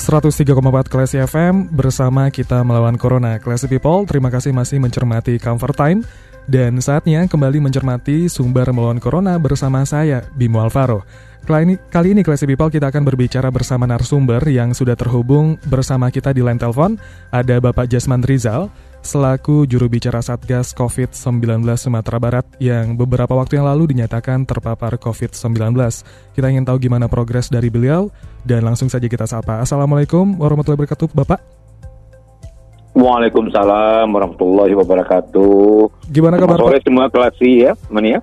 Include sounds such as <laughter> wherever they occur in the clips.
...103,4 Classy FM bersama kita melawan Corona. Classy People, terima kasih masih mencermati Comfort Time. Dan saatnya kembali mencermati sumber melawan Corona bersama saya, Bimo Alvaro. Kali ini, kali Classy People kita akan berbicara bersama narasumber yang sudah terhubung bersama kita di line telepon. Ada Bapak Jasman Rizal, selaku juru bicara Satgas COVID-19 Sumatera Barat yang beberapa waktu yang lalu dinyatakan terpapar COVID-19. Kita ingin tahu gimana progres dari beliau dan langsung saja kita sapa. Assalamualaikum warahmatullahi wabarakatuh, Bapak. Waalaikumsalam warahmatullahi wabarakatuh. Gimana kabar Selamat sore Pak? semua klasi ya, Mania.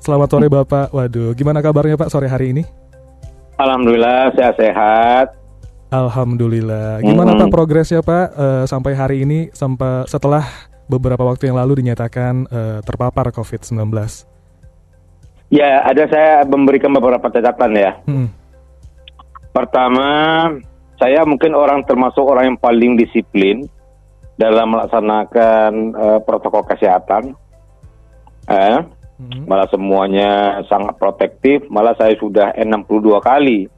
Selamat sore Bapak. Waduh, gimana kabarnya Pak sore hari ini? Alhamdulillah sehat-sehat. Alhamdulillah. Gimana Mm-mm. Pak progresnya Pak eh, sampai hari ini sampai setelah beberapa waktu yang lalu dinyatakan eh, terpapar COVID-19? Ya, ada saya memberikan beberapa catatan ya. Hmm. Pertama, saya mungkin orang termasuk orang yang paling disiplin dalam melaksanakan eh, protokol kesehatan. Eh, Hmm. malah semuanya sangat protektif. Malah saya sudah 62 kali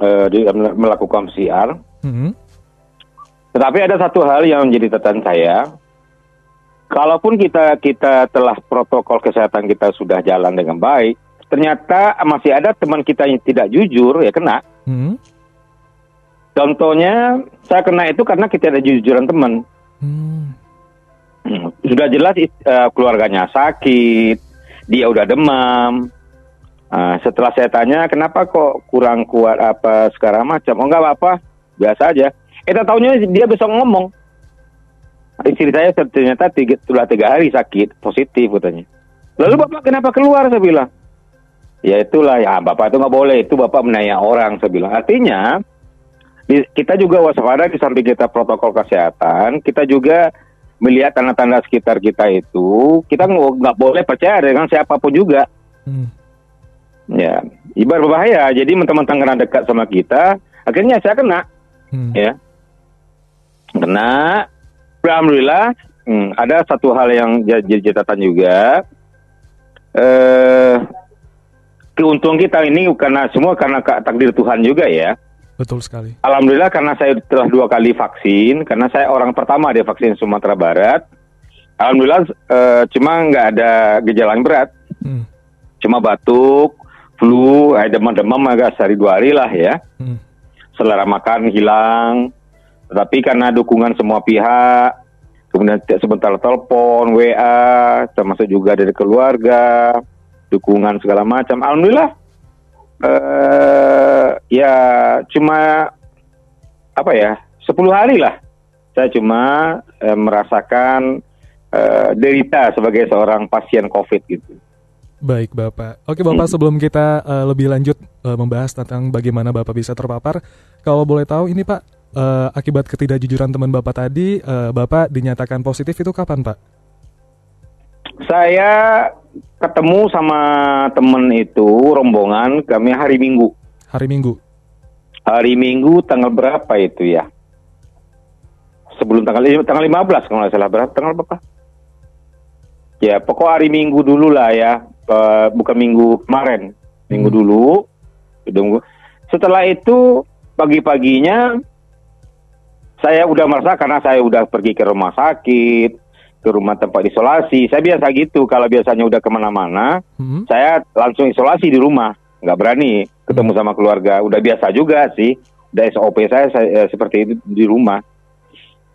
eh, di- melakukan PCR. Hmm. Tetapi ada satu hal yang menjadi catatan saya. Kalaupun kita kita telah protokol kesehatan kita sudah jalan dengan baik, ternyata masih ada teman kita yang tidak jujur ya kena. Hmm. Contohnya saya kena itu karena kita ada jujuran teman. Hmm. <clears throat> Sudah jelas eh, keluarganya sakit, dia udah demam. Ah, setelah saya tanya kenapa kok kurang kuat apa sekarang macam, oh nggak apa-apa, biasa aja. Eh tahunya dia besok ngomong. Istri saya ternyata tiga, sudah tiga hari sakit, positif katanya. Lalu bapak kenapa keluar? Saya bilang. Ya itulah ya bapak itu nggak boleh, itu bapak menanya orang. Saya bilang. Artinya kita juga waspada di samping kita protokol kesehatan, kita juga melihat tanda-tanda sekitar kita itu, kita nggak nggak boleh percaya dengan siapa pun juga. Hmm. Ya, ibarat berbahaya. Jadi teman-teman kena dekat sama kita, akhirnya saya kena, Hmm. ya. Kena. Alhamdulillah, hmm, ada satu hal yang jadi catatan juga. Eh, keuntungan kita ini karena semua karena ka- takdir Tuhan juga ya. Betul sekali. Alhamdulillah karena saya telah dua kali vaksin, karena saya orang pertama di vaksin Sumatera Barat. Alhamdulillah eh, cuma nggak ada gejala yang berat, Hmm. cuma batuk, flu, eh, demam-demam agak sehari dua hari lah ya. Hmm. Selera makan hilang, tetapi karena dukungan semua pihak, kemudian sebentar telepon, WA, termasuk juga dari keluarga, dukungan segala macam. Alhamdulillah, eh ya cuma apa ya, 10 hari lah. Saya cuma eh, merasakan eh, derita sebagai seorang pasien COVID gitu. Baik Bapak. Oke Bapak, sebelum kita eh, lebih lanjut eh, membahas tentang bagaimana Bapak bisa terpapar, kalau boleh tahu ini Pak, eh, akibat ketidakjujuran teman Bapak tadi, eh, Bapak dinyatakan positif itu kapan Pak? Saya ketemu sama temen itu rombongan kami hari Minggu. Hari Minggu. Hari Minggu tanggal berapa itu ya? Sebelum tanggal tanggal 15 kalau nggak salah berapa tanggal berapa? Ya pokok hari Minggu dulu lah ya, Eh, bukan Minggu kemarin, Minggu Hmm. dulu. Setelah itu pagi-paginya saya udah merasa karena saya udah pergi ke rumah sakit, ke rumah tempat isolasi. Saya biasa gitu kalau biasanya udah ke mana-mana, Hmm. saya langsung isolasi di rumah, nggak berani ketemu sama keluarga. Udah biasa juga sih, udah SOP saya, saya eh, seperti itu di rumah.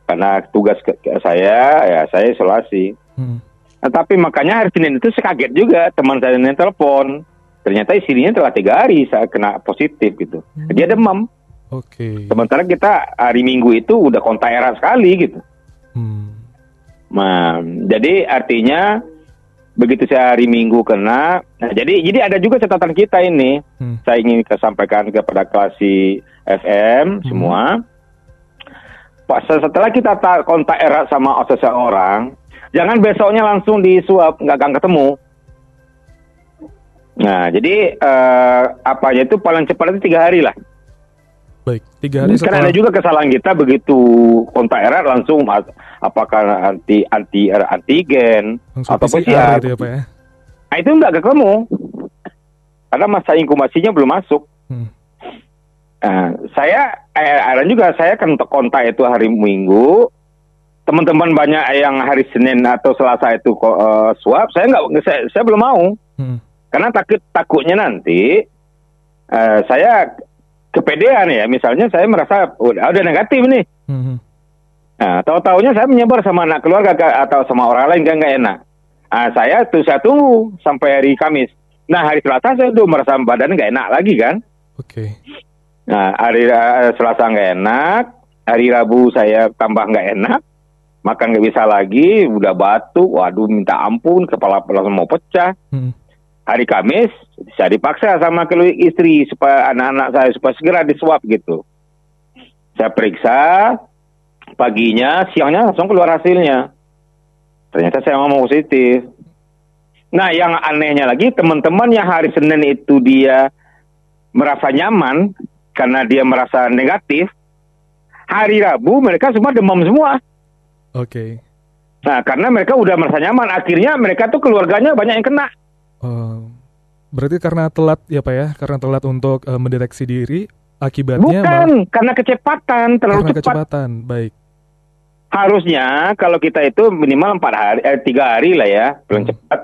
Karena tugas ke- ke saya, ya saya isolasi. Hmm. Nah, tapi makanya hari Senin itu saya kaget juga teman saya yang telepon. Ternyata istrinya telah tiga hari saya kena positif gitu. Dia demam. Oke. Sementara kita hari Minggu itu udah kontak erat sekali gitu. Hmm. Nah, jadi artinya begitu saya hari Minggu kena. Nah, jadi jadi ada juga catatan kita ini. Hmm. Saya ingin sampaikan kepada klasi FM semua. Pak, setelah kita ta- kontak erat sama seseorang, jangan besoknya langsung disuap, nggak akan ketemu. Nah, jadi eh, apanya itu paling cepat itu tiga hari lah. Baik, tiga hari setelah ada juga kesalahan kita begitu kontak erat langsung apakah anti anti antigen langsung atau PCR PCR. gitu ya Pak ya. Nah, itu nggak ketemu karena masa inkubasinya belum masuk. Hmm. Nah, saya eh, ada juga saya kan kontak itu hari Minggu. Teman-teman banyak yang hari Senin atau Selasa itu ko- eh, swab, saya nggak saya, saya belum mau Hmm. karena takut takutnya nanti eh, saya kepedean ya. Misalnya saya merasa udah, udah negatif nih. Hmm. Nah, tahu-taunya saya menyebar sama anak keluarga ke- atau sama orang lain kan nggak enak. Nah, saya tuh saya tunggu sampai hari Kamis. Nah, hari Selasa saya udah merasa badan nggak enak lagi kan. Oke. Nah, hari eh, Selasa nggak enak, hari Rabu saya tambah nggak enak, makan nggak bisa lagi, udah batuk, waduh minta ampun, kepala langsung mau pecah. Hmm. Hari Kamis saya dipaksa sama keluarga istri supaya anak-anak saya supaya segera diswab gitu. Saya periksa paginya, siangnya langsung keluar hasilnya. Ternyata saya mau positif. Nah, yang anehnya lagi teman-teman yang hari Senin itu dia merasa nyaman karena dia merasa negatif. Hari Rabu mereka semua demam semua. Oke. Nah, karena mereka udah merasa nyaman, akhirnya mereka tuh keluarganya banyak yang kena. Oh, berarti karena telat ya Pak ya, karena telat untuk eh, mendeteksi diri, akibatnya Bukan, malah karena kecepatan, terlalu karena cepat. kecepatan. Baik. Harusnya kalau kita itu minimal empat hari, eh, tiga hari lah ya, paling Hmm. cepat.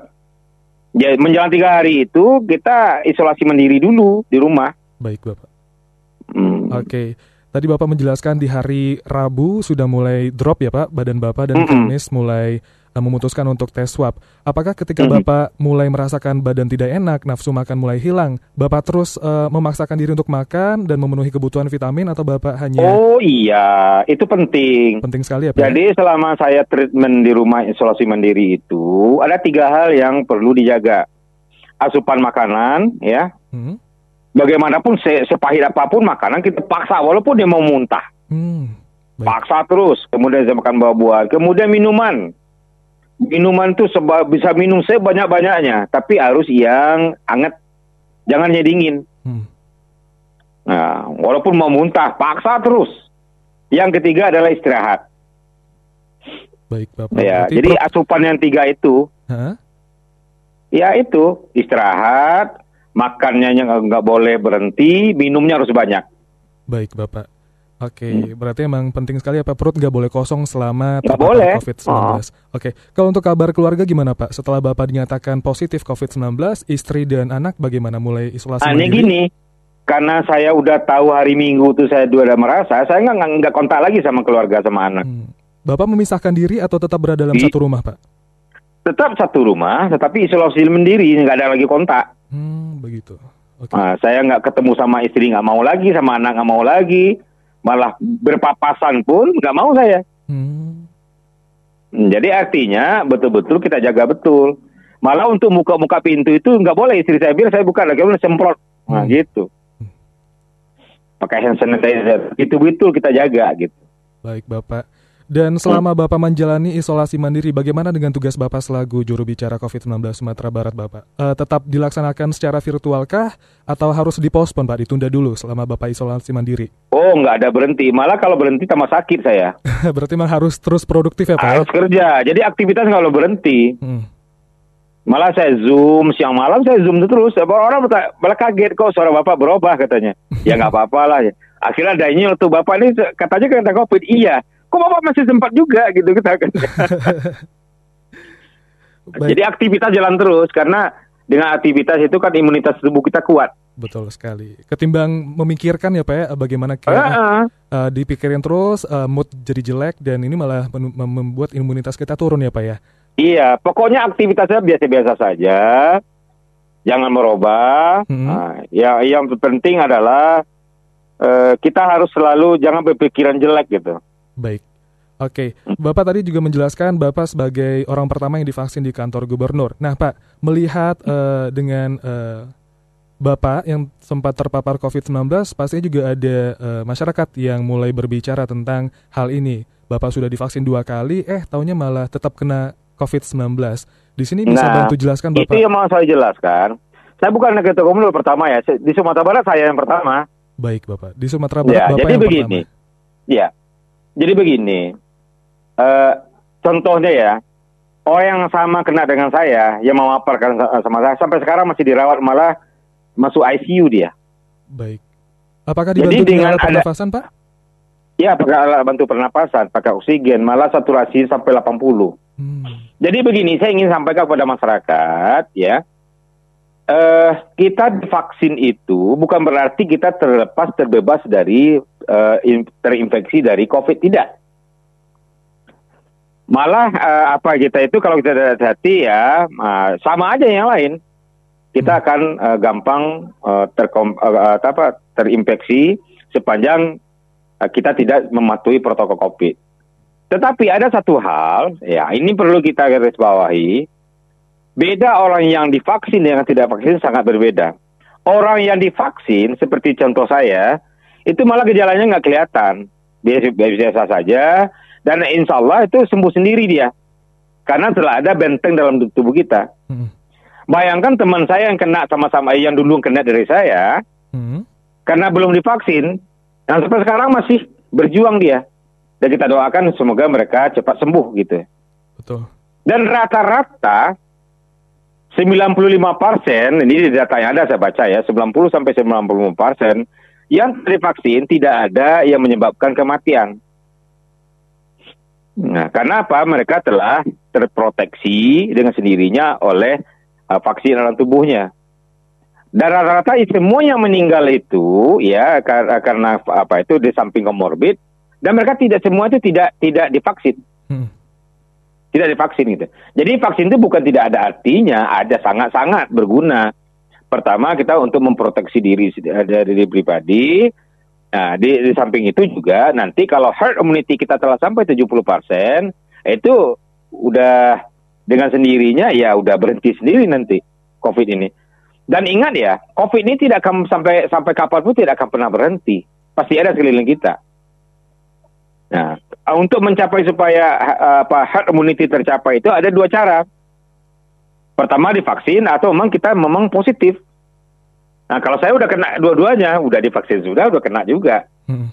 Ya, menjelang tiga hari itu kita isolasi mandiri dulu di rumah. Baik Bapak. Hmm. Oke. Tadi Bapak menjelaskan di hari Rabu sudah mulai drop ya Pak, badan Bapak dan Mm-mm. Kamis mulai eh, memutuskan untuk tes swab. Apakah ketika Mm-mm. Bapak mulai merasakan badan tidak enak, nafsu makan mulai hilang, Bapak terus eh, memaksakan diri untuk makan dan memenuhi kebutuhan vitamin atau Bapak hanya Oh iya, itu penting. penting sekali ya Pak? ya? Jadi selama saya treatment di rumah isolasi mandiri itu ada tiga hal yang perlu dijaga. Asupan makanan, ya. Hmm? Bagaimanapun se- sepahit apa pun makanan kita paksa walaupun dia mau muntah. Hmm. Baik. Paksa terus. Kemudian saya makan buah-buahan. Kemudian minuman. Minuman tuh seba- bisa minum sebanyak-banyaknya, tapi harus yang hangat. Jangan yang dingin. Hmm. Nah, walaupun mau muntah, paksa terus. Yang ketiga adalah istirahat. Baik Bapak. Ya, Berarti jadi asupan yang tiga itu, Hah? ya itu istirahat, makannya nggak boleh berhenti, minumnya harus banyak. Baik Bapak. Oke, Hmm. berarti emang penting sekali ya Pak perut nggak boleh kosong selama Nggak terpapar boleh. COVID-19. Oke, kalau untuk kabar keluarga gimana Pak? Setelah Bapak dinyatakan positif COVID-19, istri dan anak bagaimana mulai isolasi Aneh mandiri? gini, karena saya udah tahu hari Minggu tuh saya udah merasa, saya nggak- nggak kontak lagi sama keluarga sama anak. Hmm. Bapak memisahkan diri atau tetap berada dalam Di- satu rumah Pak? Tetap satu rumah, tetapi isolasi mandiri, nggak ada lagi kontak. Hmm, begitu. Oke. Nah, saya nggak ketemu sama istri nggak mau lagi, sama anak nggak mau lagi, malah berpapasan pun nggak mau saya. Hmm. Hmm, Jadi artinya betul-betul kita jaga betul. Malah untuk muka-muka pintu itu nggak boleh istri saya bilang saya buka lagi, boleh semprot. Nah Hmm. gitu. Pakai hand sanitizer, itu betul kita jaga gitu. Baik Bapak. Dan selama Bapak menjalani isolasi mandiri, bagaimana dengan tugas Bapak selaku juru bicara COVID-19 Sumatera Barat Bapak? Eh, tetap dilaksanakan secara virtualkah atau harus dipospon Pak, ditunda dulu selama Bapak isolasi mandiri? Oh nggak ada berhenti, malah kalau berhenti tambah sakit saya. <laughs> Berarti memang harus terus produktif ya Pak? Harus kerja, jadi aktivitas boleh berhenti. Hmm. Malah saya zoom siang malam saya zoom terus. Orang malah kaget kok suara bapak berubah katanya. Ya nggak apa-apa lah. Akhirnya ada ini tuh bapak ini katanya kena covid. Iya. Kok bapak masih sempat juga gitu kita kan. <laughs> Jadi aktivitas jalan terus karena dengan aktivitas itu kan imunitas tubuh kita kuat. betul sekali. Ketimbang memikirkan ya Pak ya, bagaimana Ah, kayak ah. eh, dipikirin terus, eh, mood jadi jelek dan ini malah membuat imunitas kita turun ya Pak ya? Iya, pokoknya aktivitasnya biasa-biasa saja. Jangan merubah. Hmm. Nah, ya yang penting adalah eh, kita harus selalu jangan berpikiran jelek gitu. Baik. Oke, Bapak tadi juga menjelaskan Bapak sebagai orang pertama yang divaksin di kantor gubernur. Nah, Pak, melihat uh, dengan uh, Bapak yang sempat terpapar COVID-19, pastinya juga ada uh, masyarakat yang mulai berbicara tentang hal ini. Bapak sudah divaksin dua kali, eh taunya malah tetap kena COVID-19. Di sini bisa nah, bantu jelaskan Bapak. Itu yang mau saya jelaskan. Saya bukan ketua gubernur pertama ya, di Sumatera Barat saya yang pertama. Baik Bapak, di Sumatera Barat ya, Bapak jadi yang begini. pertama. Ya, jadi begini. Uh, contohnya ya, orang yang sama kena dengan saya, yang memaparkan sama saya, sampai sekarang masih dirawat malah masuk ICU dia. Baik. Apakah dibantu Jadi dengan alat pernafasan, Pak? Ya, pakai alat bantu pernapasan, pakai oksigen, malah saturasi sampai 80. Hmm. Jadi begini, saya ingin sampaikan kepada masyarakat, ya, uh, kita vaksin itu bukan berarti kita terlepas terbebas dari uh, terinfeksi dari COVID, tidak. Malah uh, apa kita itu kalau kita hati-hati ya uh, sama aja yang lain kita hmm. akan uh, gampang uh, terkom, uh, apa, terinfeksi sepanjang uh, kita tidak mematuhi protokol COVID. Tetapi ada satu hal, ya ini perlu kita garis bawahi, beda orang yang divaksin dengan tidak vaksin sangat berbeda. Orang yang divaksin, seperti contoh saya, itu malah gejalanya nggak kelihatan, biasa-biasa saja, dan insya Allah itu sembuh sendiri dia, karena telah ada benteng dalam tubuh kita. Hmm. Bayangkan teman saya yang kena sama-sama yang dulu kena dari saya, hmm. karena belum divaksin, dan sampai sekarang masih berjuang dia. Dan kita doakan semoga mereka cepat sembuh gitu. Betul. Dan rata-rata 95 persen, ini data yang ada saya baca ya, 90 sampai 95 persen yang divaksin tidak ada yang menyebabkan kematian. Nah, karena apa? Mereka telah terproteksi dengan sendirinya oleh uh, vaksin dalam tubuhnya. Dan rata-rata semua yang meninggal itu ya karena, karena apa itu di samping komorbid dan mereka tidak semua itu tidak tidak divaksin. Hmm. Tidak divaksin gitu. Jadi vaksin itu bukan tidak ada artinya, ada sangat-sangat berguna. Pertama kita untuk memproteksi diri dari diri pribadi. Nah, di, di samping itu juga nanti kalau herd immunity kita telah sampai 70%, itu udah dengan sendirinya ya udah berhenti sendiri nanti COVID ini. Dan ingat ya, COVID ini tidak akan sampai sampai kapan pun tidak akan pernah berhenti. Pasti ada sekeliling kita. Nah, untuk mencapai supaya apa herd immunity tercapai itu ada dua cara. Pertama divaksin atau memang kita memang positif. Nah, kalau saya udah kena dua-duanya, udah divaksin sudah, udah kena juga. Hmm.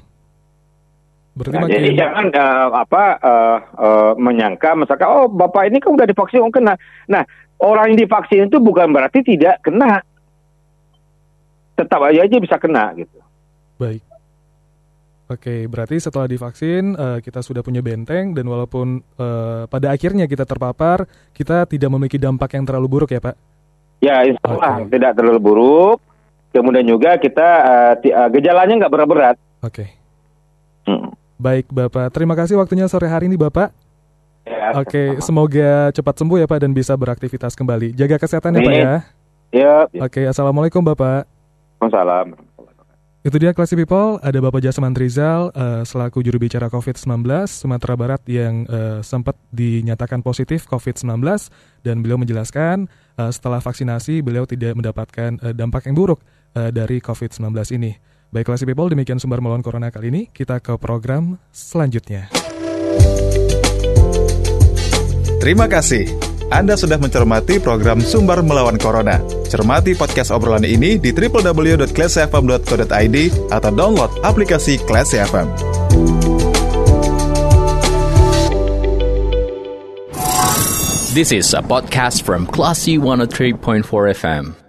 Berarti nah, jadi jangan uh, apa uh, uh, menyangka misalkan oh bapak ini kan udah divaksin oh kena. Nah orang yang divaksin itu bukan berarti tidak kena, tetap aja aja bisa kena gitu. Baik. Oke, berarti setelah divaksin uh, kita sudah punya benteng dan walaupun uh, pada akhirnya kita terpapar, kita tidak memiliki dampak yang terlalu buruk ya Pak? Ya, insya Allah okay. tidak terlalu buruk. Kemudian juga kita uh, gejalanya nggak berat-berat. Oke. Okay. Hmm. Baik Bapak, terima kasih waktunya sore hari ini Bapak. Ya, Oke, semoga cepat sembuh ya Pak dan bisa beraktivitas kembali. Jaga kesehatan ya Pak ya. Ya. Oke, Assalamualaikum Bapak. Waalaikumsalam. Itu dia Classy People, ada Bapak Jasman Rizal uh, selaku juru bicara COVID-19 Sumatera Barat yang uh, sempat dinyatakan positif COVID-19 dan beliau menjelaskan uh, setelah vaksinasi beliau tidak mendapatkan uh, dampak yang buruk uh, dari COVID-19 ini. Baik Classy People, demikian sumber melawan Corona kali ini. Kita ke program selanjutnya. Terima kasih. Anda sudah mencermati program Sumber Melawan Corona. Cermati podcast obrolan ini di www.classfm.co.id atau download aplikasi Classy FM. This is a podcast from Classy 103.4 FM.